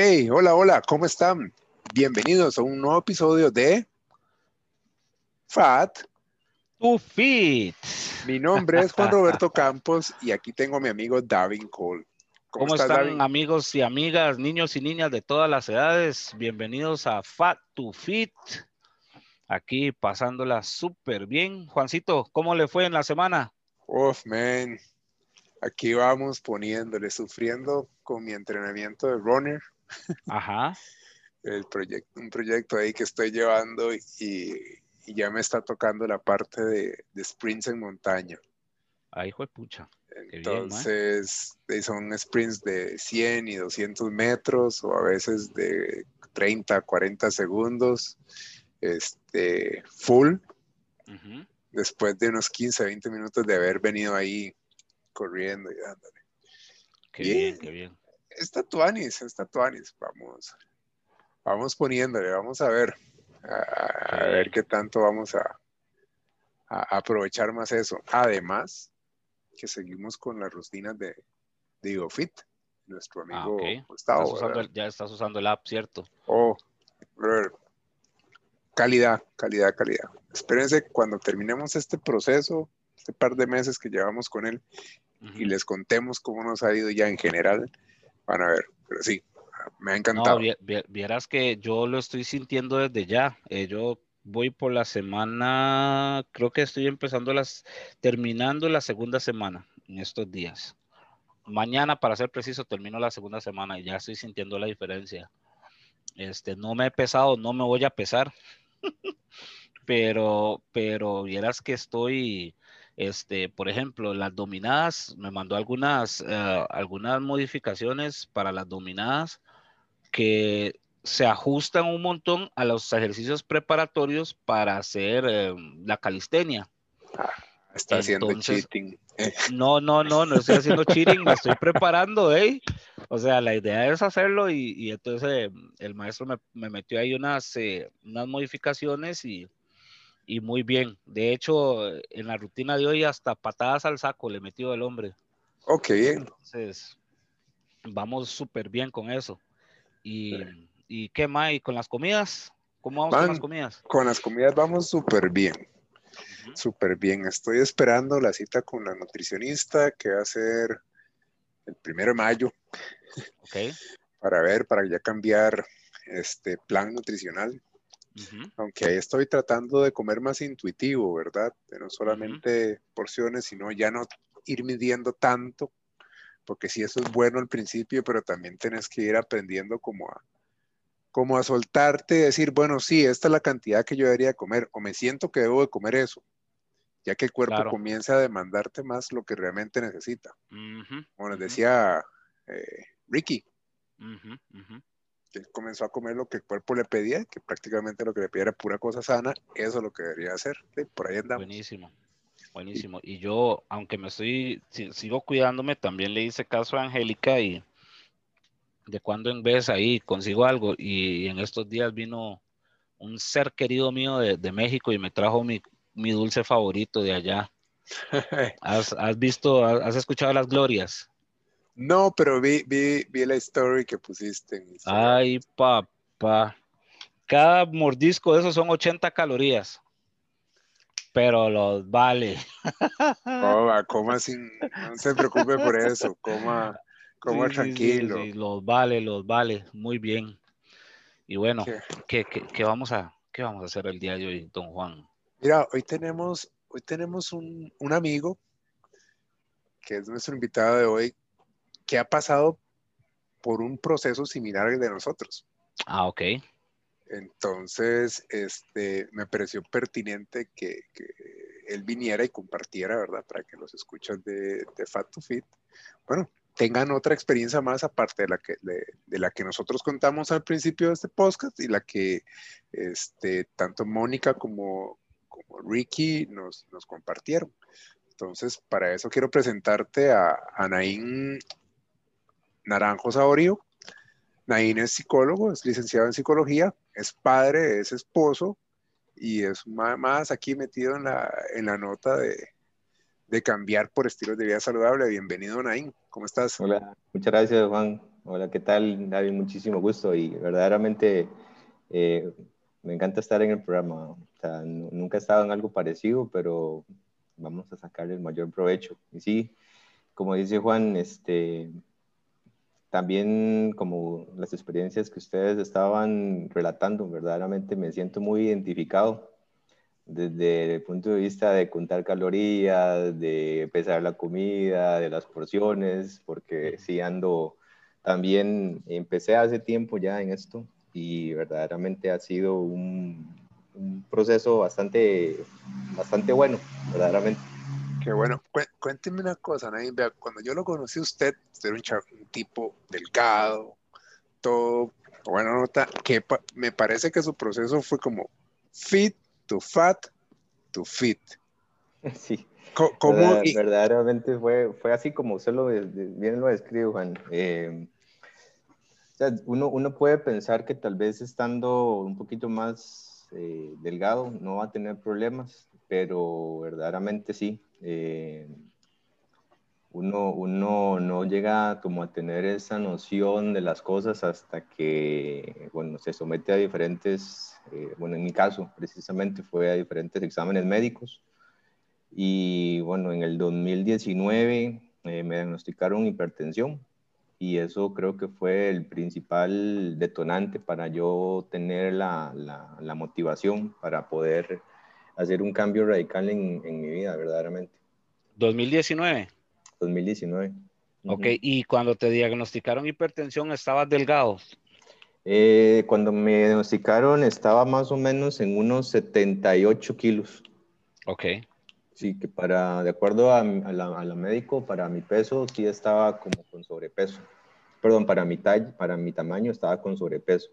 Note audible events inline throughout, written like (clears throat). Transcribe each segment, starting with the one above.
Hey, hola, hola, ¿cómo están? Bienvenidos a un nuevo episodio de Fat to Fit. Mi nombre es Juan Roberto (laughs) Campos y aquí tengo a mi amigo Davin Cole. ¿Cómo, están amigos y amigas, niños y niñas de todas las edades? Bienvenidos a Fat to Fit. Aquí pasándola súper bien. Juancito, ¿cómo le fue en la semana? Uf, man. Aquí vamos poniéndole, sufriendo con mi entrenamiento de runner. Ajá. El proyecto, un proyecto ahí que estoy llevando y, ya me está tocando la parte de, sprints en montaña. Ahí fue pucha. Entonces, son sprints de 100 y 200 metros o a veces de 30, 40 segundos, este, full, después de unos 15, 20 minutos de haber venido ahí corriendo y dándole. Qué bien, qué bien está Tuanis, está Tuanis. Vamos, vamos poniéndole, vamos a ver, a, ver qué tanto vamos a, aprovechar más eso. Además, que seguimos con las rutinas de, de IgoFit, nuestro ah, amigo Gustavo. ya estás usando el app, ¿cierto? Oh, calidad, calidad, calidad. Espérense cuando terminemos este proceso, este par de meses que llevamos con él, y les contemos cómo nos ha ido ya en general Van a ver, pero sí, me ha encantado. No, vieras que yo lo estoy sintiendo desde ya. Eh, yo voy por la semana, creo que estoy empezando las, terminando la segunda semana en estos días. Mañana, para ser preciso, termino la segunda semana y ya estoy sintiendo la diferencia. Este, no me he pesado, no me voy a pesar, (laughs) pero, pero vieras que estoy, este, por ejemplo, las dominadas, me mandó algunas, eh, algunas modificaciones para las dominadas que se ajustan un montón a los ejercicios preparatorios para hacer eh, la calistenia. Ah, está haciendo cheating. (laughs) No, no, no, no estoy haciendo cheating, me estoy preparando, ¿eh? O sea, la idea es hacerlo y, entonces eh, el maestro me, me, metió ahí unas, unas modificaciones y, y muy bien. De hecho, en la rutina de hoy hasta patadas al saco le metió el hombre. Ok. Entonces, vamos súper bien con eso. Y, y, qué más, y con las comidas, ¿cómo vamos con las comidas? Con las comidas vamos súper bien. Súper bien. Estoy esperando la cita con la nutricionista que va a ser el primero de mayo. Ok. (laughs) para ver, para ya cambiar este plan nutricional aunque ahí estoy tratando de comer más intuitivo, ¿verdad? De no solamente porciones, sino ya no ir midiendo tanto, porque sí eso es bueno al principio, pero también tenés que ir aprendiendo como a, como a soltarte y decir, bueno, sí, esta es la cantidad que yo debería comer, o me siento que debo de comer eso, ya que el cuerpo comienza a demandarte más lo que realmente necesita. Como les decía eh, Ricky, que comenzó a comer lo que el cuerpo le pedía, que prácticamente lo que le pedía era pura cosa sana, eso es lo que debería hacer. Por ahí andamos. Buenísimo, buenísimo. Y yo, aunque me estoy, sigo cuidándome, también le hice caso a Angélica y de cuando en vez ahí consigo algo. Y, en estos días vino un ser querido mío de, México y me trajo mi, dulce favorito de allá. (laughs) ¿Has, has visto, has escuchado las glorias? No, pero vi, vi, vi la story que pusiste. Ay, papá. Cada mordisco de esos son 80 calorías. Pero los vale. Coma, (laughs) coma sin, no se preocupe por eso, coma, coma tranquilo. Sí, los vale, los vale, muy bien. Y bueno, ¿qué, vamos a, ¿qué vamos a hacer el día de hoy, don Juan? Mira, hoy tenemos, hoy tenemos un, un amigo que es nuestro invitado de hoy, que ha pasado por un proceso similar al de nosotros. Ah, ok. Entonces, este, me pareció pertinente que, él viniera y compartiera, ¿verdad? Para que los escuchas de, Fat to Fit, bueno, tengan otra experiencia más aparte de la que, de, la que nosotros contamos al principio de este podcast y la que este, tanto Mónica como, como Ricky nos, nos compartieron. Entonces, para eso quiero presentarte a Anaín Naranjo Saborío. Naín es psicólogo, es licenciado en psicología, es padre, es esposo y es más aquí metido en la, en la nota de, cambiar por estilos de vida saludable. Bienvenido, Naín. ¿Cómo estás? Hola, muchas gracias, Juan. Hola, ¿qué tal, David? Muchísimo gusto y verdaderamente eh, me encanta estar en el programa. Nunca he estado en algo parecido, pero vamos a sacarle el mayor provecho. Y sí, como dice Juan, este, también como las experiencias que ustedes estaban relatando, verdaderamente me siento muy identificado desde el punto de vista de contar calorías, de pesar la comida, de las porciones, porque sí ando, también empecé hace tiempo ya en esto y verdaderamente ha sido un, un proceso bastante, bastante bueno, verdaderamente. Qué bueno. Cuénteme una cosa, Nadine. Cuando yo lo conocí a usted, usted era un, tipo delgado, todo, bueno, nota, que me parece que su proceso fue como fit to fat to fit. (laughs) Sí. ¿Cómo, verdaderamente fue, fue así como usted lo, bien lo describe, Juan. Eh, uno, uno puede pensar que tal vez estando un poquito más eh, delgado no va a tener problemas, pero verdaderamente sí. Eh, uno, uno no llega como a tener esa noción de las cosas hasta que, bueno, se somete a diferentes, eh, bueno, en mi caso precisamente fue a diferentes exámenes médicos. Y bueno, en el 2019 me diagnosticaron hipertensión y eso creo que fue el principal detonante para yo tener la, la, motivación para poder hacer un cambio radical en, en, mi vida, verdaderamente. 2019. 2019. Ok, y cuando te diagnosticaron hipertensión, ¿estabas delgado? Eh, cuando me diagnosticaron estaba más o menos en unos 78 kilos. Ok. Sí, que para, de acuerdo a, a, la, a, la, médico, para mi peso sí estaba como con sobrepeso. Perdón, para mi, talla, para mi tamaño estaba con sobrepeso.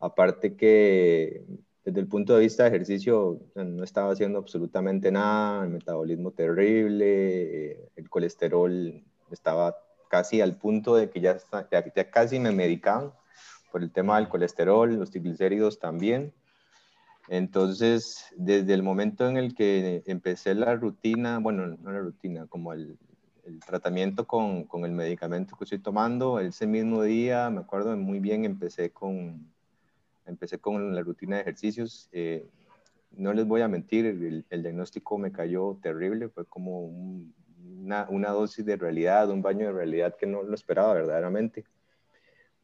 Aparte que desde el punto de vista de ejercicio no estaba haciendo absolutamente nada, el metabolismo terrible, eh, el colesterol estaba casi al punto de que ya, ya, ya casi me medicaban por el tema del colesterol, los triglicéridos también. Entonces, desde el momento en el que empecé la rutina, bueno, no la rutina, como el, tratamiento con, con, el medicamento que estoy tomando, ese mismo día, me acuerdo muy bien, empecé con, empecé con la rutina de ejercicios. Eh, no les voy a mentir, el, el, diagnóstico me cayó terrible, fue como una, una dosis de realidad, un baño de realidad que no lo esperaba verdaderamente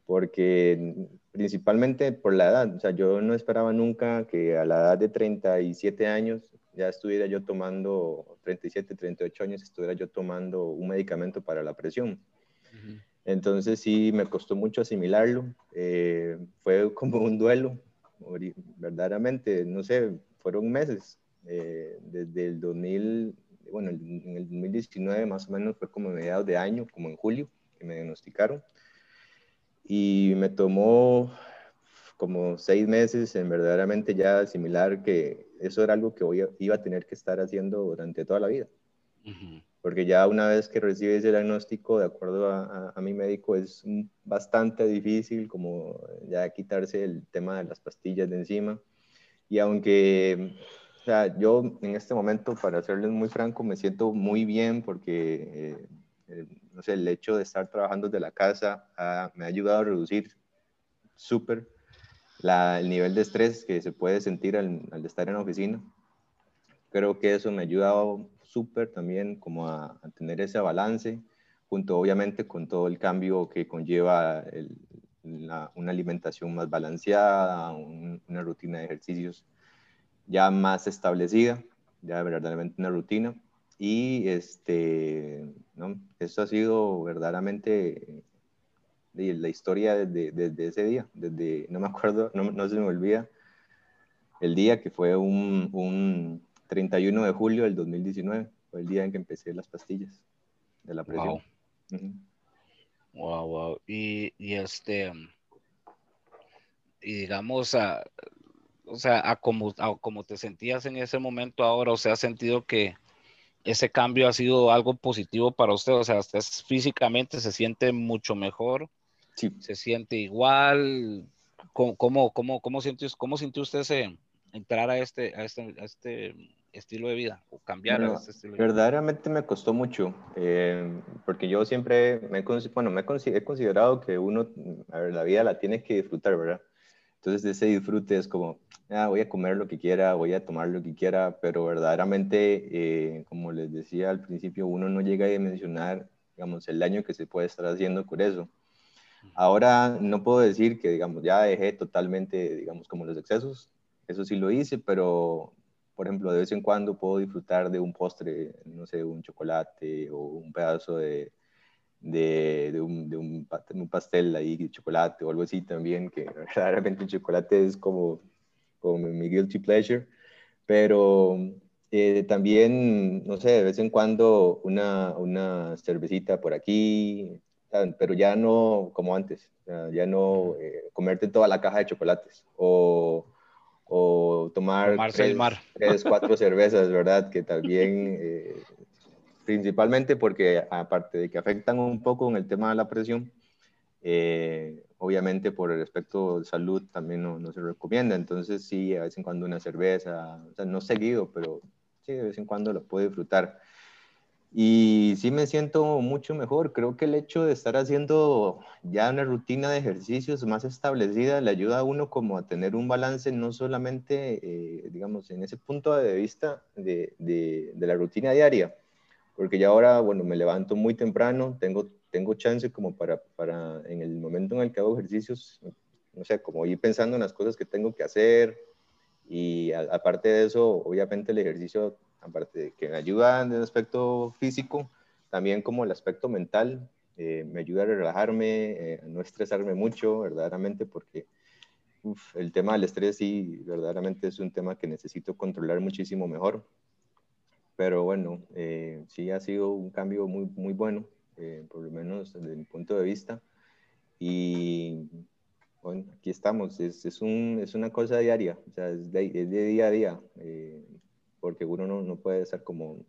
porque principalmente por la edad, o sea, yo no esperaba nunca que a la edad de 37 años ya estuviera yo tomando, 37, 38 años, estuviera yo tomando un medicamento para la presión. Entonces sí, me costó mucho asimilarlo, eh, fue como un duelo, verdaderamente, no sé, fueron meses, eh, desde el 2000, bueno, en el 2019 más o menos fue como mediados de año, como en julio, que me diagnosticaron y me tomó como seis meses en verdaderamente ya asimilar que eso era algo que hoy iba a tener que estar haciendo durante toda la vida. Porque ya una vez que recibes el diagnóstico, de acuerdo a, a, mi médico, es bastante difícil como ya quitarse el tema de las pastillas de encima. Y aunque, o sea, yo en este momento, para serles muy franco, me siento muy bien porque eh, eh, no sé, el hecho de estar trabajando desde la casa me ha ayudado a reducir súper el nivel de estrés que se puede sentir al, estar en la oficina. Creo que eso me ha ayudado súper también como a, tener ese balance, junto obviamente con todo el cambio que conlleva una alimentación más balanceada, una rutina de ejercicios ya más establecida, ya verdaderamente una rutina y este, ¿no? Esto ha sido verdaderamente la historia desde, desde, ese día, desde, no me acuerdo, no, no, se me olvida, el día que fue un 31 de julio del 2019, fue el día en que empecé las pastillas de la presión. Wow, wow. Y, y este, y digamos, a, o sea, a como, a como te sentías en ese momento ahora, o sea, has sentido que, ese cambio ha sido algo positivo para usted? O sea, usted físicamente se siente mucho mejor, sí. se siente igual. ¿Cómo, cómo, cómo, cómo, sintió, cómo sintió usted ese, entrar a este, a este, a este estilo de vida o cambiar este estilo de vida? Verdaderamente me costó mucho, eh, porque yo siempre me, bueno, me he considerado que uno la vida la tiene que disfrutar, ¿verdad? Entonces ese disfrute es como, ah, voy a comer lo que quiera, voy a tomar lo que quiera, pero verdaderamente, eh, como les decía al principio, uno no llega a dimensionar, digamos, el daño que se puede estar haciendo con eso. Ahora no puedo decir que, digamos, ya dejé totalmente, digamos, como los excesos, eso sí lo hice, pero, por ejemplo, de vez en cuando puedo disfrutar de un postre, no sé, un chocolate o un pedazo de, de, de, un, de, un, pastel ahí de chocolate o algo así también, que (laughs) realmente el chocolate es como, como mi guilty pleasure, pero eh, también, no sé, de vez en cuando una, una cervecita por aquí, pero ya no como antes, ya no eh, comerte toda la caja de chocolates o, o tomar tres, (laughs) tres, cuatro cervezas, ¿verdad? Que también, eh, principalmente porque aparte de que afectan un poco en el tema de la presión, eh, obviamente por el aspecto de salud también no, no, se recomienda. Entonces sí, a vez en cuando una cerveza, o sea, no seguido, pero sí, de vez en cuando lo puedo disfrutar. Y sí me siento mucho mejor. Creo que el hecho de estar haciendo ya una rutina de ejercicios más establecida le ayuda a uno como a tener un balance no solamente, eh, digamos, en ese punto de vista de, de, la rutina diaria, porque ya ahora, bueno, me levanto muy temprano, tengo, tengo chance como para, para, en el momento en el que hago ejercicios, no sé, como ir pensando en las cosas que tengo que hacer. Y aparte de eso, obviamente el ejercicio aparte de que me ayuda en el aspecto físico, también como el aspecto mental, eh, me ayuda a relajarme, eh, a no estresarme mucho, verdaderamente, porque el tema del estrés sí, verdaderamente es un tema que necesito controlar muchísimo mejor. Pero bueno, eh, sí ha sido un cambio muy, muy bueno, por lo menos desde mi punto de vista. Y bueno, aquí estamos, es, es, un, es una cosa diaria, o sea, es de, es de día a día porque uno no, no puede ser como...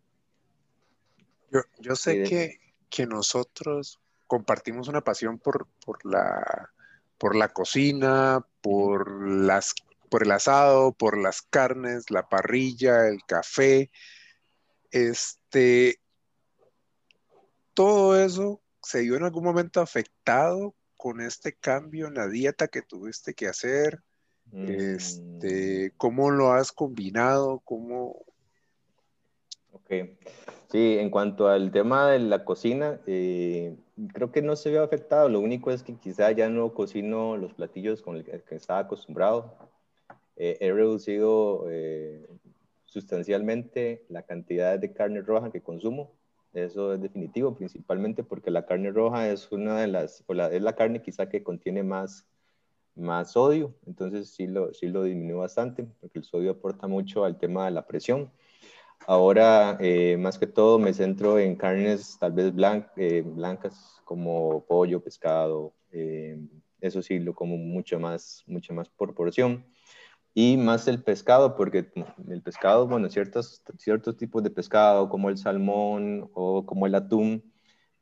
Yo, yo sé que, que, nosotros compartimos una pasión por, por, la, por la cocina, por, las, por el asado, por las carnes, la parrilla, el café. Este, todo eso se dio en algún momento afectado con este cambio en la dieta que tuviste que hacer. Este. ¿Cómo lo has combinado? ¿Cómo? Ok. Sí, en cuanto al tema de la cocina, eh, creo que no se ve afectado. Lo único es que quizá ya no cocino los platillos con los que estaba acostumbrado. Eh, he reducido eh, sustancialmente la cantidad de carne roja que consumo. Eso es definitivo, principalmente porque la carne roja es una de las, es la carne quizá que contiene más más sodio, entonces sí lo, sí lo disminuyó bastante, porque el sodio aporta mucho al tema de la presión. Ahora, eh, más que todo, me centro en carnes tal vez eh, blancas como pollo, pescado, eh, eso sí, lo como mucho más, mucho más por porción. Y más el pescado, porque el pescado, bueno, ciertos, ciertos tipos de pescado, como el salmón o como el atún,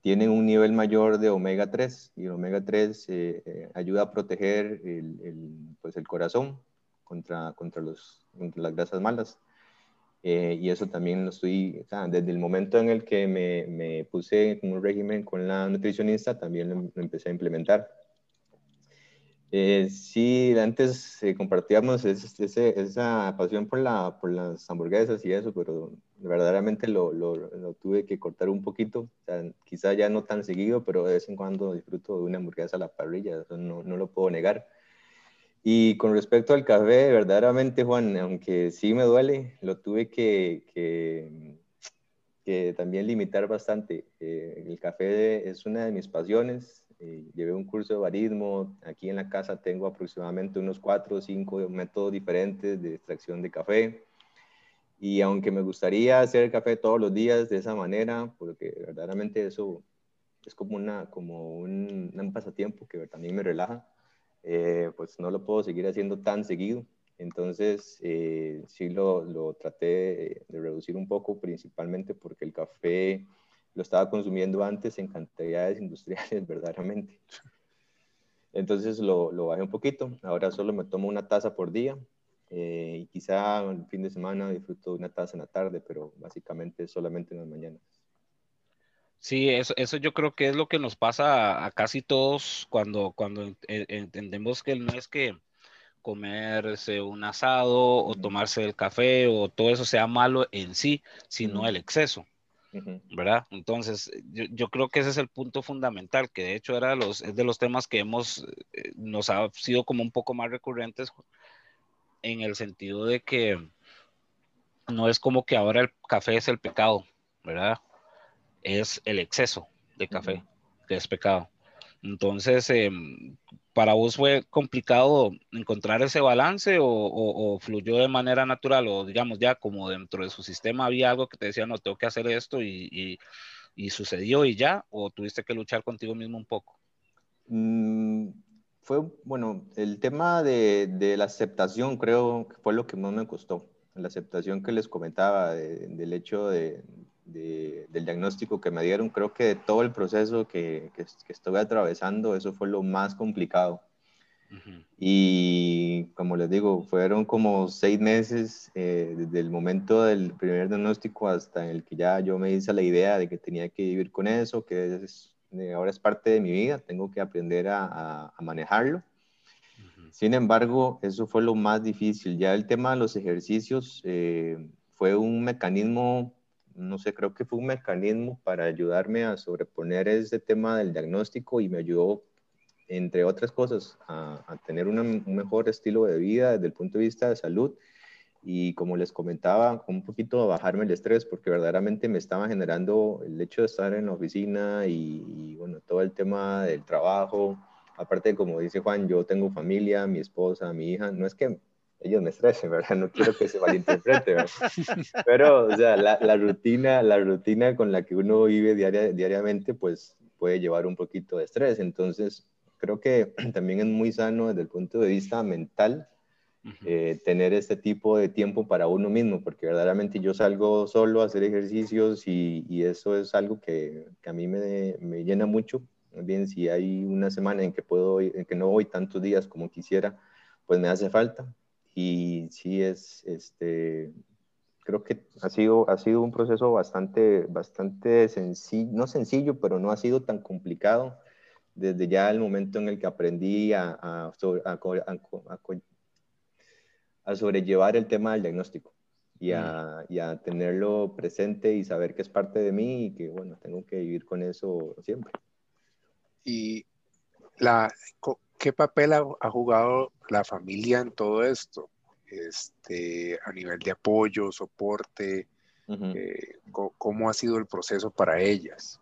tienen un nivel mayor de omega 3 y el omega 3 eh, eh, ayuda a proteger el, pues el corazón contra, contra, los, las grasas malas. Eh, y eso también lo estoy, desde el momento en el que me, me puse en un régimen con la nutricionista, también lo empecé a implementar. Eh, sí, antes eh, compartíamos esa pasión por, la, por las hamburguesas y eso, pero verdaderamente lo, lo, tuve que cortar un poquito. O sea, quizá ya no tan seguido, pero de vez en cuando disfruto de una hamburguesa a la parrilla, no, no, lo puedo negar. Y con respecto al café, verdaderamente, Juan, aunque sí me duele, lo tuve que, que, que también limitar bastante. Eh, el café es una de mis pasiones, eh, llevé un curso de barismo. Aquí en la casa tengo aproximadamente unos cuatro o cinco métodos diferentes de extracción de café. Y aunque me gustaría hacer café todos los días de esa manera, porque verdaderamente eso es como, una, como un, un pasatiempo que también me relaja, eh, pues no lo puedo seguir haciendo tan seguido. Entonces, eh, sí lo, lo, traté de reducir un poco, principalmente porque el café lo estaba consumiendo antes en cantidades (laughs) industriales, verdaderamente. Entonces lo, lo, bajé un poquito, ahora solo me tomo una taza por día eh, y quizá el fin de semana disfruto una taza en la tarde, pero básicamente solamente en las mañanas. Sí, eso, eso yo creo que es lo que nos pasa a, casi todos cuando, cuando entendemos que no es que comerse un asado o tomarse el café o todo eso sea malo en sí, sino el exceso. ¿verdad? Entonces, yo, creo que ese es el punto fundamental, que de hecho era los, es de los temas que hemos, eh, nos ha sido como un poco más recurrentes en el sentido de que no es como que ahora el café es el pecado, ¿verdad? Es el exceso de café, que es pecado. Entonces, em, ¿para vos fue complicado encontrar ese balance o, fluyó de manera natural o digamos ya como dentro de su sistema había algo que te decía, no, tengo que hacer esto y, sucedió y ya o tuviste que luchar contigo mismo un poco? Mm, fue, bueno, el tema de, la aceptación creo que fue lo que más me costó. La aceptación que les comentaba del hecho de, del diagnóstico que me dieron, creo que de todo el proceso que, que, estuve atravesando, eso fue lo más complicado. Y como les digo, fueron como seis meses eh, desde el momento del primer diagnóstico hasta el que ya yo me hice la idea de que tenía que vivir con eso, que es, ahora es parte de mi vida, tengo que aprender a, a, manejarlo. Sin embargo, eso fue lo más difícil. Ya el tema de los ejercicios eh, fue un mecanismo no sé, creo que fue un mecanismo para ayudarme a sobreponer ese tema del diagnóstico y me ayudó, entre otras cosas, a, tener un mejor estilo de vida desde el punto de vista de salud y como les comentaba, un poquito a bajarme el estrés porque verdaderamente me estaba generando el hecho de estar en la oficina y, bueno, todo el tema del trabajo. Aparte, como dice Juan, yo tengo familia, mi esposa, mi hija, no es que ellos me estresen, ¿verdad? No quiero que se malinterprete, ¿verdad? (laughs) Pero, o sea, la, la, rutina, la rutina con la que uno vive diaria, diariamente, pues puede llevar un poquito de estrés. Entonces, creo que (clears throat) también es muy sano desde el punto de vista mental eh, tener este tipo de tiempo para uno mismo, porque verdaderamente yo salgo solo a hacer ejercicios y, y eso es algo que, que a mí me, me, llena mucho. Bien, si hay una semana en que, puedo, en que no voy tantos días como quisiera, pues me hace falta. Y sí es, este, creo que ha sido, ha sido un proceso bastante, bastante sencillo, no sencillo, pero no ha sido tan complicado. Desde ya el momento en el que aprendí a, a, a, sobrellevar el tema del diagnóstico y a, y a, tenerlo presente y saber que es parte de mí y que, bueno, tengo que vivir con eso siempre. Y la, ¿qué papel ha, jugado la familia en todo esto? Este, a nivel de apoyo, soporte, eh, ¿cómo ha sido el proceso para ellas?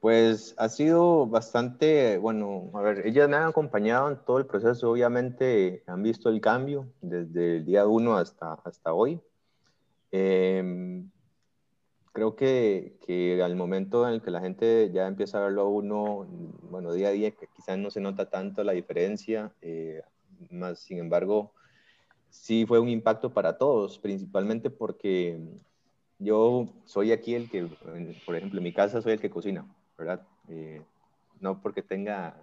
Pues ha sido bastante, bueno, a ver, ellas me han acompañado en todo el proceso, obviamente han visto el cambio desde el día uno hasta, hasta hoy. Em, creo que, que, al momento en el que la gente ya empieza a verlo uno, bueno, día a día, quizás no se nota tanto la diferencia, eh, más sin embargo, sí fue un impacto para todos, principalmente porque yo soy aquí el que, por ejemplo, en mi casa soy el que cocina, Eh, no porque tenga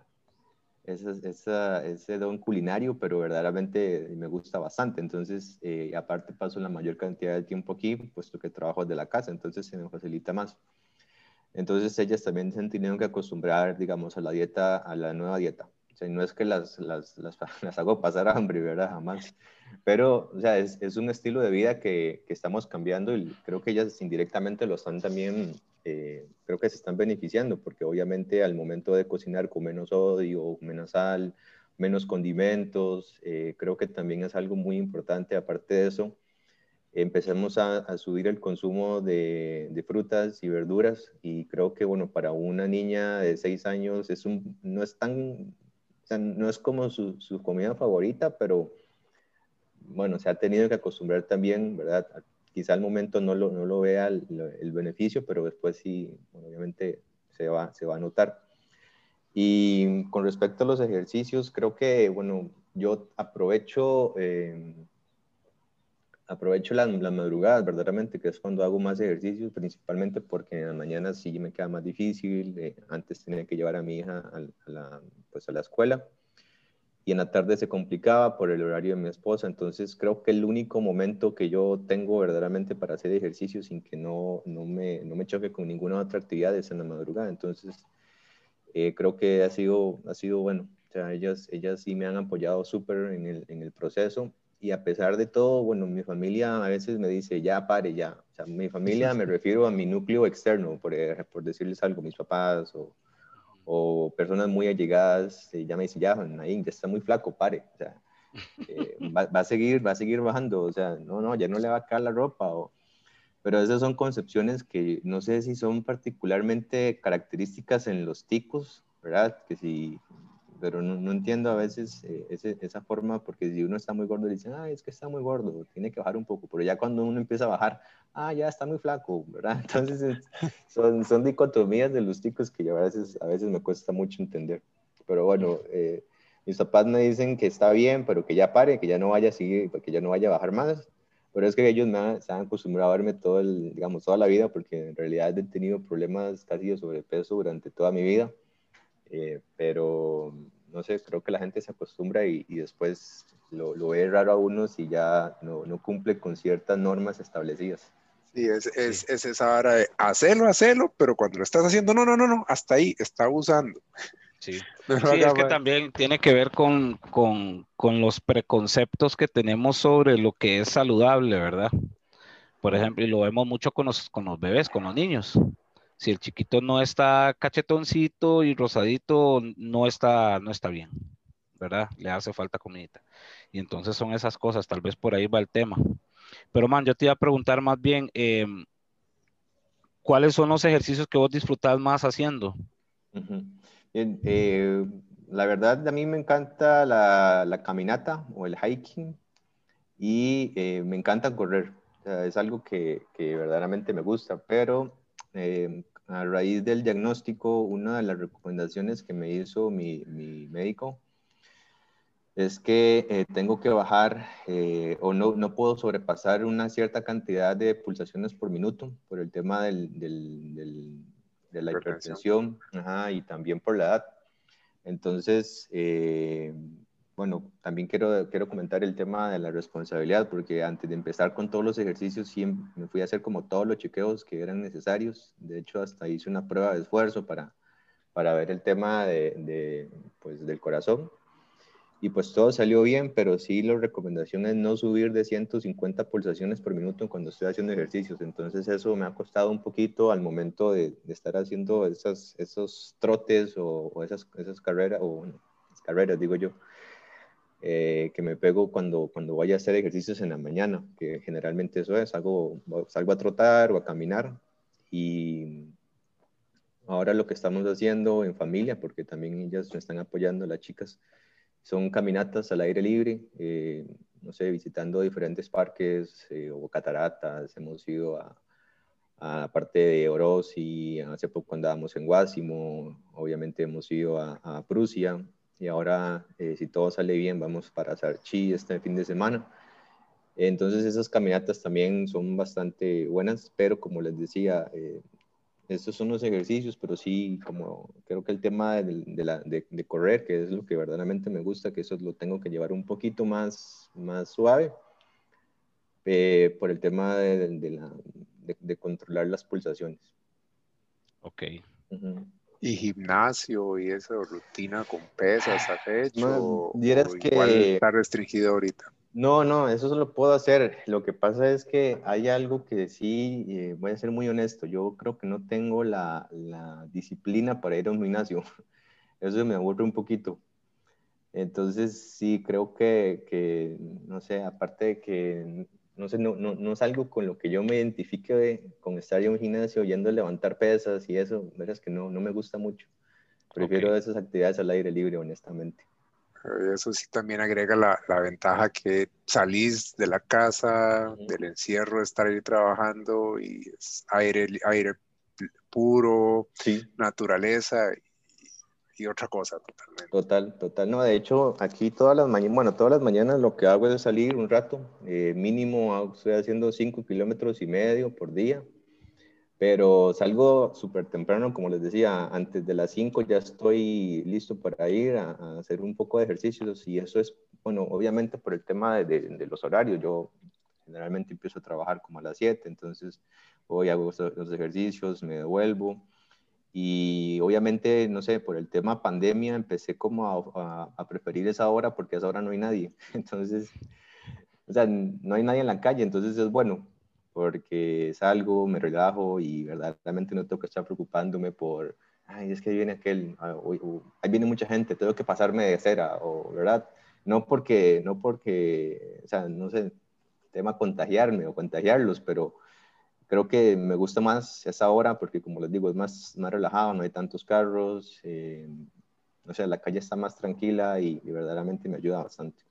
esa, ese don culinario, pero verdaderamente me gusta bastante. Entonces, eh, aparte paso la mayor cantidad de tiempo aquí, puesto que trabajo desde la casa, entonces se me facilita más. Entonces, ellas también se han tenido que acostumbrar, digamos, a la dieta, a la nueva dieta. No es que las, las, las, (laughs) las hago pasar hambre, ¿verdad? Jamás. Pero, o sea, es, es un estilo de vida que, que, estamos cambiando y creo que ellas indirectamente lo están también, eh, creo que se están beneficiando, porque obviamente al momento de cocinar con menos odio, menos sal, menos condimentos, eh, creo que también es algo muy importante. Aparte de eso, empezamos a, a subir el consumo de, de, frutas y verduras y creo que, bueno, para una niña de seis años es un, no es tan no es como su, su, comida favorita, pero bueno, se ha tenido que acostumbrar también, ¿verdad? Quizá al momento no lo, no lo vea el, el, beneficio, pero después sí, obviamente se va, se va a notar. Y con respecto a los ejercicios, creo que, bueno, yo aprovecho eh, aprovecho las, madrugadas, verdaderamente, que es cuando hago más ejercicios, principalmente porque en la mañana sí me queda más difícil. Eh, antes tenía que llevar a mi hija a, la, pues a la escuela. y en la tarde se complicaba por el horario de mi esposa. Entonces creo que el único momento que yo tengo verdaderamente para hacer ejercicio sin que no, no, me, no me choque con ninguna otra actividad es en la madrugada. Entonces eh, creo que ha sido, ha sido bueno. O sea, ellas, ellas sí me han apoyado súper en el, en el proceso y a pesar de todo, bueno, mi familia a veces me dice, ya pare, ya. O sea, mi familia me (laughs) refiero a mi núcleo externo, por, por decirles algo, mis papás o, o personas muy allegadas, eh, ya me dicen, ya, ahí ya está muy flaco, pare, o sea, eh, (laughs) va, a seguir, va a seguir bajando, o sea, no, no, ya no le va a caer la ropa, o, pero esas son concepciones que no sé si son particularmente características en los ticos, ¿verdad? Que si pero no, no entiendo a veces eh, ese, esa forma, porque si uno está muy gordo, le dicen, ah, es que está muy gordo, tiene que bajar un poco, pero ya cuando uno empieza a bajar, ah, ya está muy flaco, ¿verdad? (laughs) Entonces son, son dicotomías de los ticos que a veces, a veces me cuesta mucho entender. Pero bueno, eh, mis papás me dicen que está bien, pero que ya pare, que ya no vaya a seguir, que ya no vaya a bajar más. Pero es que ellos me han, se han acostumbrado a verme todo el, digamos, toda la vida, porque en realidad he tenido problemas casi de sobrepeso durante toda mi vida. Eh, pero no sé, creo que la gente se acostumbra y, después lo, lo, ve raro a uno si ya no, no, cumple con ciertas normas establecidas. Sí, es, es, es, esa vara de hacerlo, hacerlo, pero cuando lo estás haciendo, no, no, no, no, hasta ahí, está abusando. Sí, (laughs) sí es que también tiene que ver con, con, con los preconceptos que tenemos sobre lo que es saludable, ¿verdad? Por ejemplo, y lo vemos mucho con los, con los bebés, con los niños si el chiquito no está cachetoncito y rosadito, no está, no está bien, ¿verdad? Le hace falta comidita. Y entonces son esas cosas, tal vez por ahí va el tema. Pero, man, yo te iba a preguntar más bien, em, ¿cuáles son los ejercicios que vos disfrutás más haciendo? Eh, la verdad, a mí me encanta la, caminata o el hiking y eh, me encanta correr. es algo que, que verdaderamente me gusta, pero eh, a raíz del diagnóstico, una de las recomendaciones que me hizo mi, médico es que eh, tengo que bajar eh, o no, no, puedo sobrepasar una cierta cantidad de pulsaciones por minuto por el tema del, de la hipertensión y también por la edad. Entonces, bueno, también quiero, quiero comentar el tema de la responsabilidad, porque antes de empezar con todos los ejercicios, siempre me fui a hacer como todos los chequeos que eran necesarios. De hecho, hasta hice una prueba de esfuerzo para, para ver el tema de, de pues, del corazón. Y pues todo salió bien, pero sí la recomendación es no subir de 150 pulsaciones por minuto cuando estoy haciendo ejercicios. Entonces eso me ha costado un poquito al momento de, de estar haciendo esas, esos trotes o, o esas, esas carreras, o bueno, carreras digo yo, eh, que me pego cuando, cuando vaya a hacer ejercicios en la mañana, que generalmente eso es, hago, salgo a trotar o a caminar. Y ahora lo que estamos haciendo en familia, porque también ellas me están apoyando, las chicas, son caminatas al aire libre, eh, no sé, visitando diferentes parques eh, o cataratas, hemos ido a, a la parte de Oroz y hace poco andábamos en Guásimo, obviamente hemos ido a, a Prusia, y ahora, eh, si todo sale bien, vamos para Sarchi este fin de semana. Entonces esas caminatas también son bastante buenas, pero como les decía, eh, estos son los ejercicios, pero sí, como creo que el tema de, de, la, de, correr, que es lo que verdaderamente me gusta, que eso lo tengo que llevar un poquito más, más suave, eh, por el tema de, la, de, controlar las pulsaciones. Ok. ¿Y gimnasio y esa rutina con pesas has hecho? que está restringido ahorita. No, no, eso lo puedo hacer. Lo que pasa es que hay algo que sí, eh, voy a ser muy honesto, yo creo que no tengo la, la disciplina para ir a un gimnasio. (laughs) Eso me aburre un poquito. Entonces, sí, creo que, que, no sé, aparte de que no sé, no, no, no, es algo con lo que yo me identifique con estar en un gimnasio yendo a levantar pesas y eso, verás que no, no me gusta mucho. Prefiero esas actividades al aire libre, honestamente. Eso sí también agrega la, la ventaja que salís de la casa, del encierro, de estar ahí trabajando y es aire, aire puro, naturaleza y otra cosa totalmente. Total, total. No, de hecho, aquí todas las mañanas, bueno, todas las mañanas lo que hago es salir un rato, eh, mínimo estoy haciendo 5 kilómetros y medio por día. pero salgo súper temprano, como les decía, antes de las 5 ya estoy listo para ir a, hacer un poco de ejercicios y eso es, bueno, obviamente por el tema de, de, los horarios, yo generalmente empiezo a trabajar como a las 7, entonces voy, hago los ejercicios, me devuelvo y obviamente, no sé, por el tema pandemia empecé como a, a, preferir esa hora porque a esa hora no hay nadie, (laughs) entonces, o sea, no hay nadie en la calle, entonces es bueno, porque salgo, me relajo y verdaderamente no tengo que estar preocupándome por, ay, es que viene aquel, ah, ahí viene mucha gente, tengo que pasarme de cera, o, ¿verdad? No porque, no porque, o sea, no sé, tema contagiarme o contagiarlos, pero creo que me gusta más esa hora porque, como les digo, es más, más relajado, no hay tantos carros, eh, no sé, la calle está más tranquila y, y verdaderamente me ayuda bastante.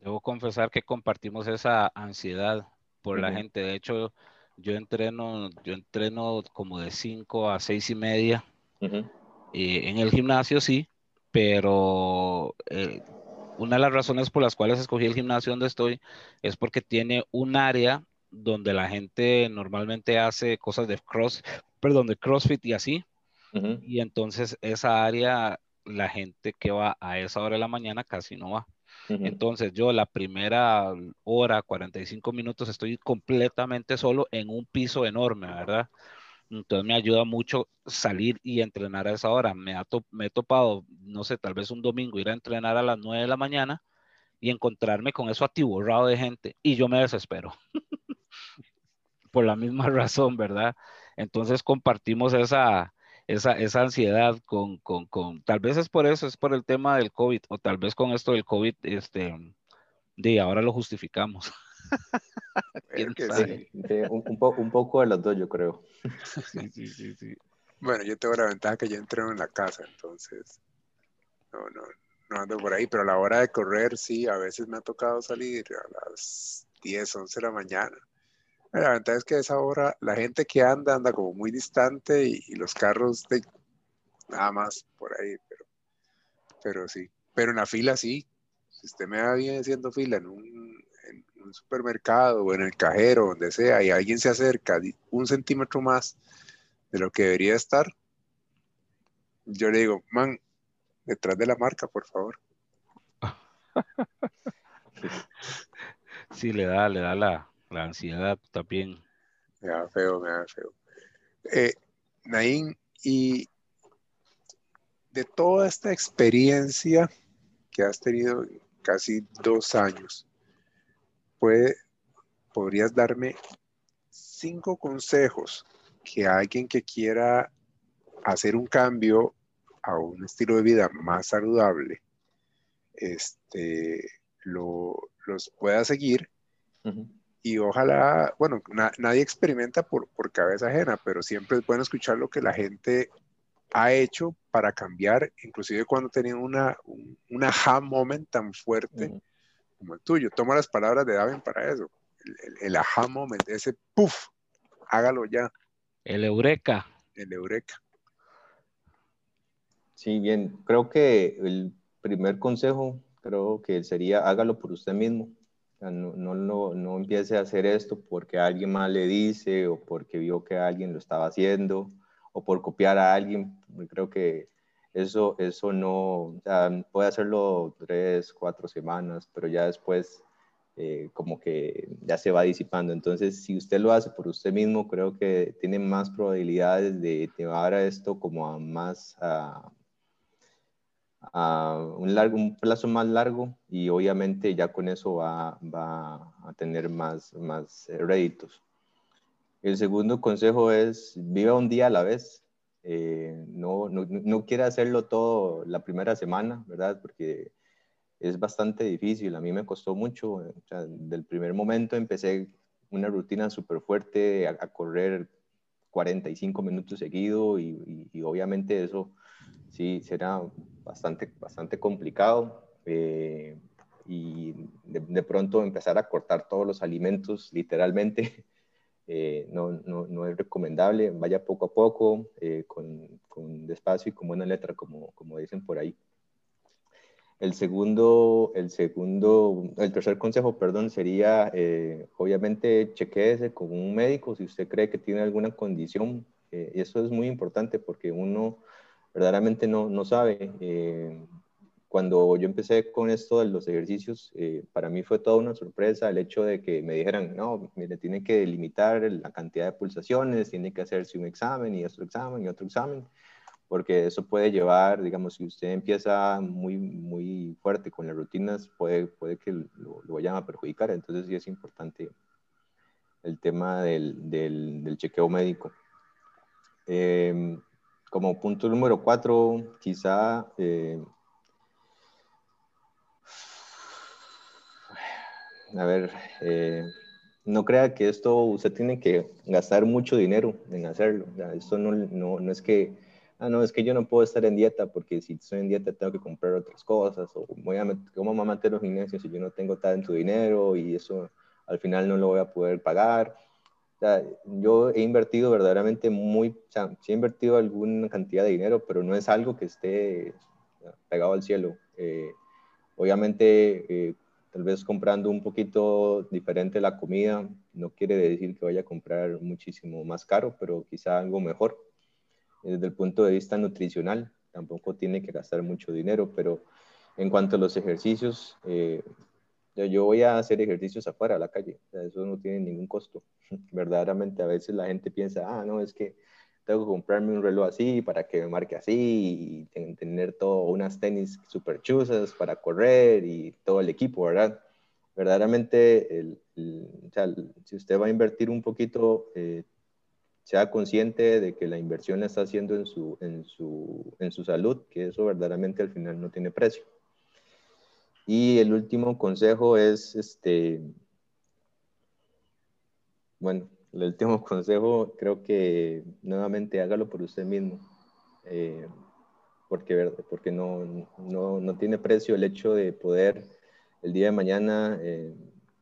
Debo confesar que compartimos esa ansiedad por la gente. De hecho, yo entreno, yo entreno como de 5 a 6 y media. en el gimnasio sí, pero eh, una de las razones por las cuales escogí el gimnasio donde estoy es porque tiene un área donde la gente normalmente hace cosas de cross, perdón, de CrossFit y así. Y entonces esa área, la gente que va a esa hora de la mañana casi no va. Entonces yo la primera hora, 45 minutos, estoy completamente solo en un piso enorme, ¿verdad? Entonces me ayuda mucho salir y entrenar a esa hora. Me, me he topado, no sé, tal vez un domingo ir a entrenar a las 9 de la mañana y encontrarme con eso atiborrado de gente y yo me desespero. (laughs) Por la misma (laughs) razón, ¿verdad? Entonces compartimos esa, esa, esa ansiedad con, con, con, tal vez es por eso, es por el tema del COVID, o tal vez con esto del COVID, este, de ahora lo justificamos. (laughs) un, un, poco de los dos, yo creo. (laughs) Sí, sí, sí, sí. Bueno, yo tengo la ventaja que yo entreno en la casa, entonces no, no, no ando por ahí, pero a la hora de correr, sí, a veces me ha tocado salir a las 10, 11 de la mañana la ventaja es que a esa hora la gente que anda anda como muy distante y, los carros nada más por ahí, pero, pero sí. Pero en la fila sí. Si usted me va bien haciendo fila en un, en un supermercado o en el cajero, donde sea, y alguien se acerca un centímetro más de lo que debería estar, yo le digo, man, detrás de la marca, por favor. (laughs) Sí, le da, le da la, la ansiedad también. Me da feo, me da feo. Eh, Naín, y de toda esta experiencia que has tenido casi dos años, puede, podrías darme cinco consejos que alguien que quiera hacer un cambio a un estilo de vida más saludable, este, lo, los pueda seguir y ojalá, bueno, nadie experimenta por, por cabeza ajena, pero siempre es bueno escuchar lo que la gente ha hecho para cambiar, inclusive cuando tenían una, un, aha moment tan fuerte como el tuyo. Toma las palabras de Daven para eso. El, el, aha moment, ese puff, hágalo ya. El eureka. El eureka. Sí, bien. Creo que el primer consejo, creo que sería hágalo por usted mismo no, no, no, empiece a hacer esto porque alguien más le dice o porque vio que alguien lo estaba haciendo o por copiar a alguien. Creo que eso, eso no, puede hacerlo tres, cuatro semanas, pero ya después eh, como que ya se va disipando. Entonces, si usted lo hace por usted mismo, creo que tiene más probabilidades de llevar a esto como a más, a, a un, largo, un plazo más largo y obviamente ya con eso va, va a tener más, más eh, réditos. El segundo consejo es viva un día a la vez. Eh, no, no, no quiera hacerlo todo la primera semana, ¿verdad? Porque es bastante difícil. A mí me costó mucho. Del primer momento empecé una rutina súper fuerte a, correr 45 minutos seguido y, y obviamente eso sí será bastante, bastante complicado. Eh, y de, pronto empezar a cortar todos los alimentos, literalmente, (laughs) eh, no, no, no, es recomendable. Vaya poco a poco, eh, con, con, despacio y con buena letra, como, como dicen por ahí. El segundo, el segundo, el tercer consejo, perdón, sería, obviamente, chequeese con un médico si usted cree que tiene alguna condición. Eh, eso es muy importante porque uno verdaderamente no, no sabe. Eh, cuando yo empecé con esto de los ejercicios, para mí fue toda una sorpresa el hecho de que me dijeran, no, mire, tiene que limitar la cantidad de pulsaciones, tiene que hacerse un examen y otro examen y otro examen porque eso puede llevar, digamos, si usted empieza muy, muy fuerte con las rutinas, puede, puede que lo, lo vayan a perjudicar. Entonces sí es importante el tema del, del, chequeo médico. Em, como punto número cuatro, quizá... Eh, a ver, eh, no crea que esto usted tiene que gastar mucho dinero en hacerlo. esto no, no, no es que ah, no, es que yo no puedo estar en dieta porque si estoy en dieta tengo que comprar otras cosas, o voy a, ¿cómo me a los gimnasios si yo no tengo tanto dinero y eso al final no lo voy a poder pagar? Sea, yo he invertido verdaderamente muy, o sea, sí he invertido alguna cantidad de dinero, pero no es algo que esté pegado al cielo. Eh, obviamente, eh, tal vez comprando un poquito diferente la comida, no quiere decir que vaya a comprar muchísimo más caro, pero quizá algo mejor desde el punto de vista nutricional, tampoco tiene que gastar mucho dinero, pero en cuanto a los ejercicios, eh, yo voy a hacer ejercicios afuera, a la calle, eso no tiene ningún costo. (laughs) Verdaderamente a veces la gente piensa, ah, no, es que tengo que comprarme un reloj así para que me marque así y tener todo, unas tenis super chuzas para correr y todo el equipo, ¿verdad? Verdaderamente, el, si usted va a invertir un poquito, eh, sea consciente de que la inversión está haciendo en su, en su, en su salud, que eso verdaderamente al final no tiene precio. Y el último consejo es, este, bueno, el último (laughs) consejo creo que nuevamente hágalo por usted mismo, eh, porque, porque no, no, no, tiene precio el hecho de poder el día de mañana eh,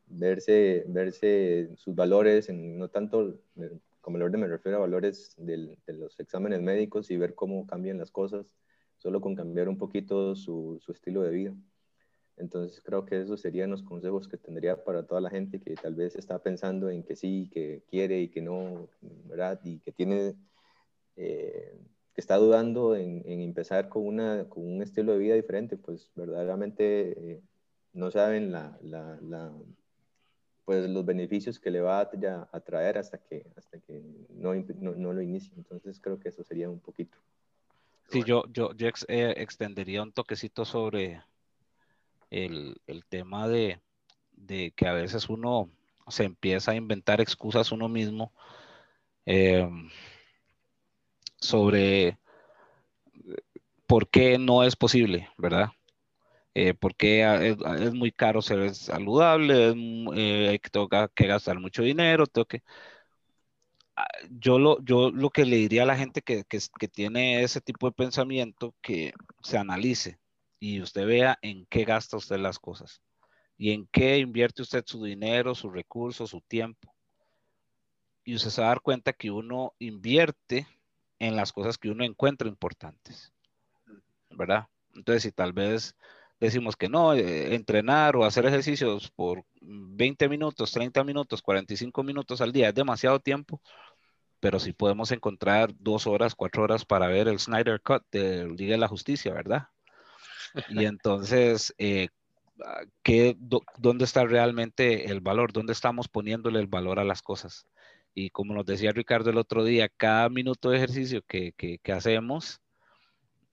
verse, verse sus valores, en, no tanto como el orden me refiero a valores de los exámenes médicos y ver cómo cambian las cosas, solo con cambiar un poquito su, su, estilo de vida. Entonces creo que esos serían los consejos que tendría para toda la gente que tal vez está pensando en que sí, que quiere y que no, ¿verdad? Y que tiene, eh, que está dudando en, en, empezar con, una, con un estilo de vida diferente, pues verdaderamente eh, no saben la, la, la pues los beneficios que le va a, traer hasta que, hasta que no, no, lo inicie. Entonces creo que eso sería un poquito. Sí, yo, yo, yo eh, extendería un toquecito sobre el, el tema de, de, que a veces uno se empieza a inventar excusas uno mismo em, sobre por qué no es posible, ¿verdad? eh, porque es, muy caro ser saludable, eh, hay que, tengo que gastar mucho dinero, tengo que... Ah, yo lo, yo lo que le diría a la gente que, que, que tiene ese tipo de pensamiento, que se analice y usted vea en qué gasta usted las cosas y en qué invierte usted su dinero, sus recursos, su tiempo. Y usted se va a dar cuenta que uno invierte en las cosas que uno encuentra importantes, ¿verdad? Entonces, si tal vez decimos que no, eh, entrenar o hacer ejercicios por 20 minutos, 30 minutos, 45 minutos al día es demasiado tiempo, pero sí podemos encontrar dos horas, cuatro horas para ver el Snyder Cut de Liga de la Justicia, ¿verdad? Y entonces, eh, ah, ¿qué, ¿dónde está realmente el valor? ¿Dónde estamos poniéndole el valor a las cosas? Y como nos decía Ricardo el otro día, cada minuto de ejercicio que, que, que hacemos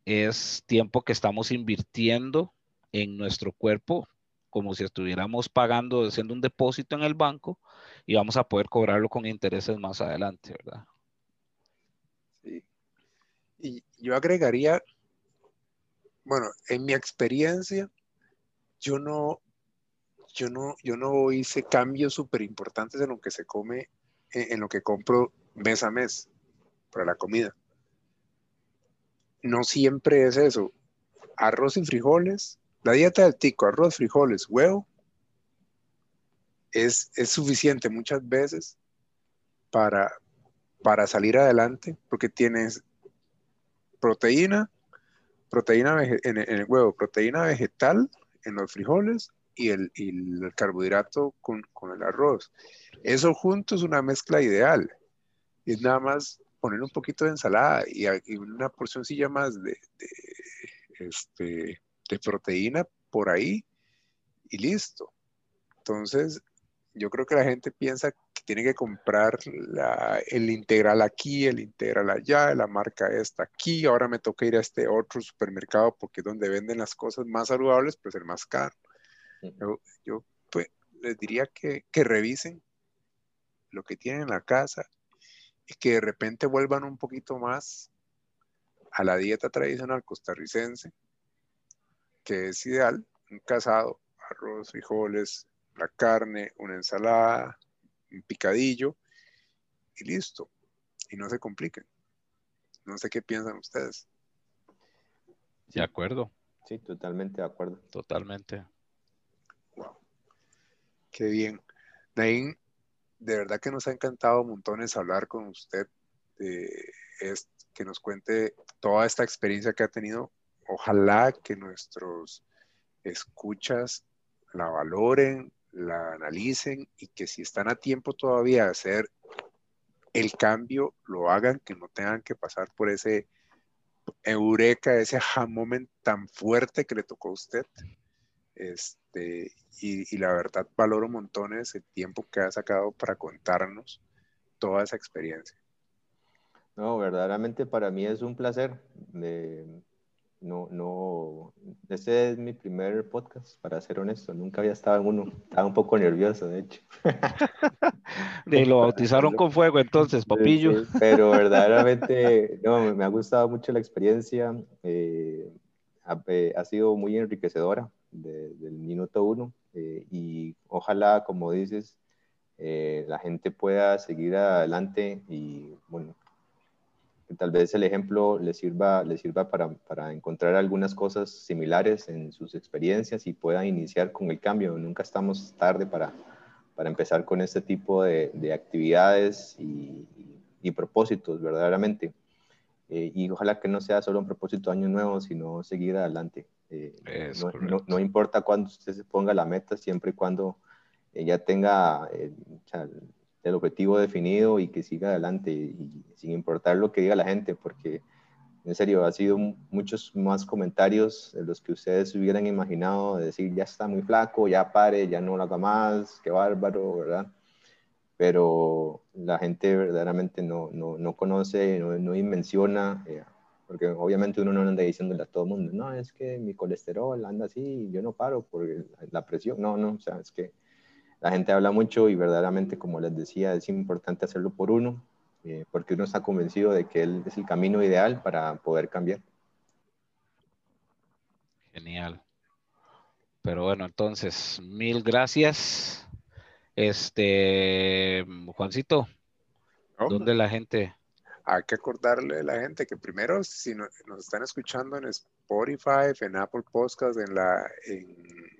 es tiempo que estamos invirtiendo en nuestro cuerpo como si estuviéramos pagando, haciendo un depósito en el banco y vamos a poder cobrarlo con intereses más adelante, ¿verdad? Sí. Y yo agregaría, bueno, en mi experiencia, yo no, yo no, yo no hice cambios súper importantes en lo que se come, en, en lo que compro mes a mes para la comida. No siempre es eso. Arroz y frijoles, la dieta del tico, arroz, frijoles, huevo, es, suficiente muchas veces para, para salir adelante porque tienes proteína, proteína en, el huevo, proteína vegetal en los frijoles y el, carbohidrato con, con, el arroz. Eso junto es una mezcla ideal. Es nada más poner un poquito de ensalada y, una porcióncilla más de, este, de proteína por ahí y listo. Entonces, yo creo que la gente piensa que tiene que comprar el integral aquí, el integral allá, la marca esta aquí, ahora me toca ir a este otro supermercado porque es donde venden las cosas más saludables, pues el más caro. Yo, pues, les diría que, que revisen lo que tienen en la casa y que de repente vuelvan un poquito más a la dieta tradicional costarricense, que es ideal, un casado, arroz, frijoles, la carne, una ensalada, un picadillo y listo. Y no se compliquen. No sé qué piensan ustedes. De acuerdo. Sí, totalmente de acuerdo. Totalmente. Wow. Qué bien. Nain, de verdad que nos ha encantado montones hablar con usted, que nos cuente toda esta experiencia que ha tenido. Ojalá que nuestros escuchas la valoren, la analicen y que si están a tiempo todavía de hacer el cambio, lo hagan, que no tengan que pasar por ese eureka, ese moment tan fuerte que le tocó a usted. Este, y, la verdad valoro montones el tiempo que ha sacado para contarnos toda esa experiencia. No, verdaderamente para mí es un placer. No, no, este es mi primer podcast, para ser honesto. Nunca había estado en uno. Estaba un poco nervioso, de hecho. (laughs) De lo bautizaron con fuego entonces, papillo. pero verdaderamente, no, me ha gustado mucho la experiencia. Eh, eh, ha, sido muy enriquecedora del minuto uno. Eh, y ojalá, como dices, la gente pueda seguir adelante y, bueno, tal vez el ejemplo les sirva, les sirva para, para, encontrar algunas cosas similares en sus experiencias y puedan iniciar con el cambio. Nunca estamos tarde para, para empezar con este tipo de, de actividades y, y, propósitos, verdaderamente. Eh, y ojalá que no sea solo un propósito año nuevo, sino seguir adelante. Eh, no, no, importa cuándo usted se ponga la meta, siempre y cuando eh, ya tenga el objetivo definido y que siga adelante y sin importar lo que diga la gente, porque en serio ha sido muchos más comentarios de los que ustedes hubieran imaginado, de decir ya está muy flaco, ya pare, ya no lo haga más, qué bárbaro, ¿verdad? Pero la gente verdaderamente no, no, no conoce, no, no dimensiona, eh, porque obviamente uno no anda diciéndole a todo el mundo, no, es que mi colesterol anda así, yo no paro por la presión, no, no, o sea, es que la gente habla mucho y verdaderamente, como les decía, es importante hacerlo por uno, eh, porque uno está convencido de que él es el camino ideal para poder cambiar. Genial. Pero bueno, entonces, mil gracias. Este, Juancito, ¿dónde la gente? Hay que acordarle a la gente que primero, si nos están escuchando en Spotify, en Apple Podcast, en la, en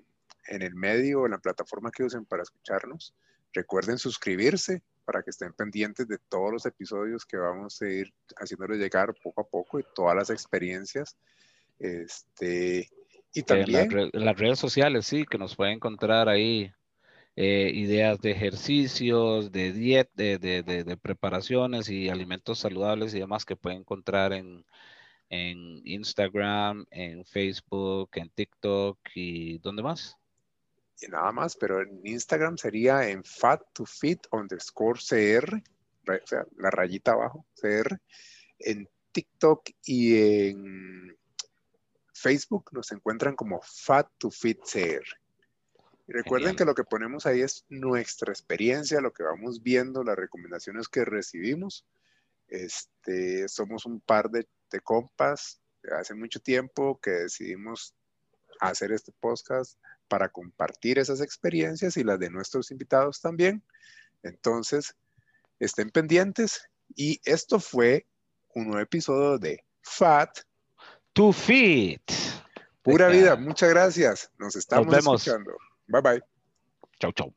en el medio o en la plataforma que usen para escucharnos. Recuerden suscribirse para que estén pendientes de todos los episodios que vamos a ir haciéndoles llegar poco a poco y todas las experiencias. Este, y también... En, las redes sociales, sí, que nos pueden encontrar ahí eh, ideas de ejercicios, de dieta, de, de, de, preparaciones y alimentos saludables y demás que pueden encontrar en, en Instagram, en Facebook, en TikTok y ¿dónde más? Nada más, pero en Instagram sería en fat to fit underscore cr, o sea, la rayita abajo, cr. En TikTok y en Facebook nos encuentran como fat to fit cr. Y recuerden que lo que ponemos ahí es nuestra experiencia, lo que vamos viendo, las recomendaciones que recibimos. Este, somos un par de, de compas hace mucho tiempo que decidimos hacer este podcast para compartir esas experiencias y las de nuestros invitados también. Entonces, estén pendientes y esto fue un nuevo episodio de Fat to Fit. Pura vida, muchas gracias. Nos estamos escuchando. Bye bye. Chau, chau.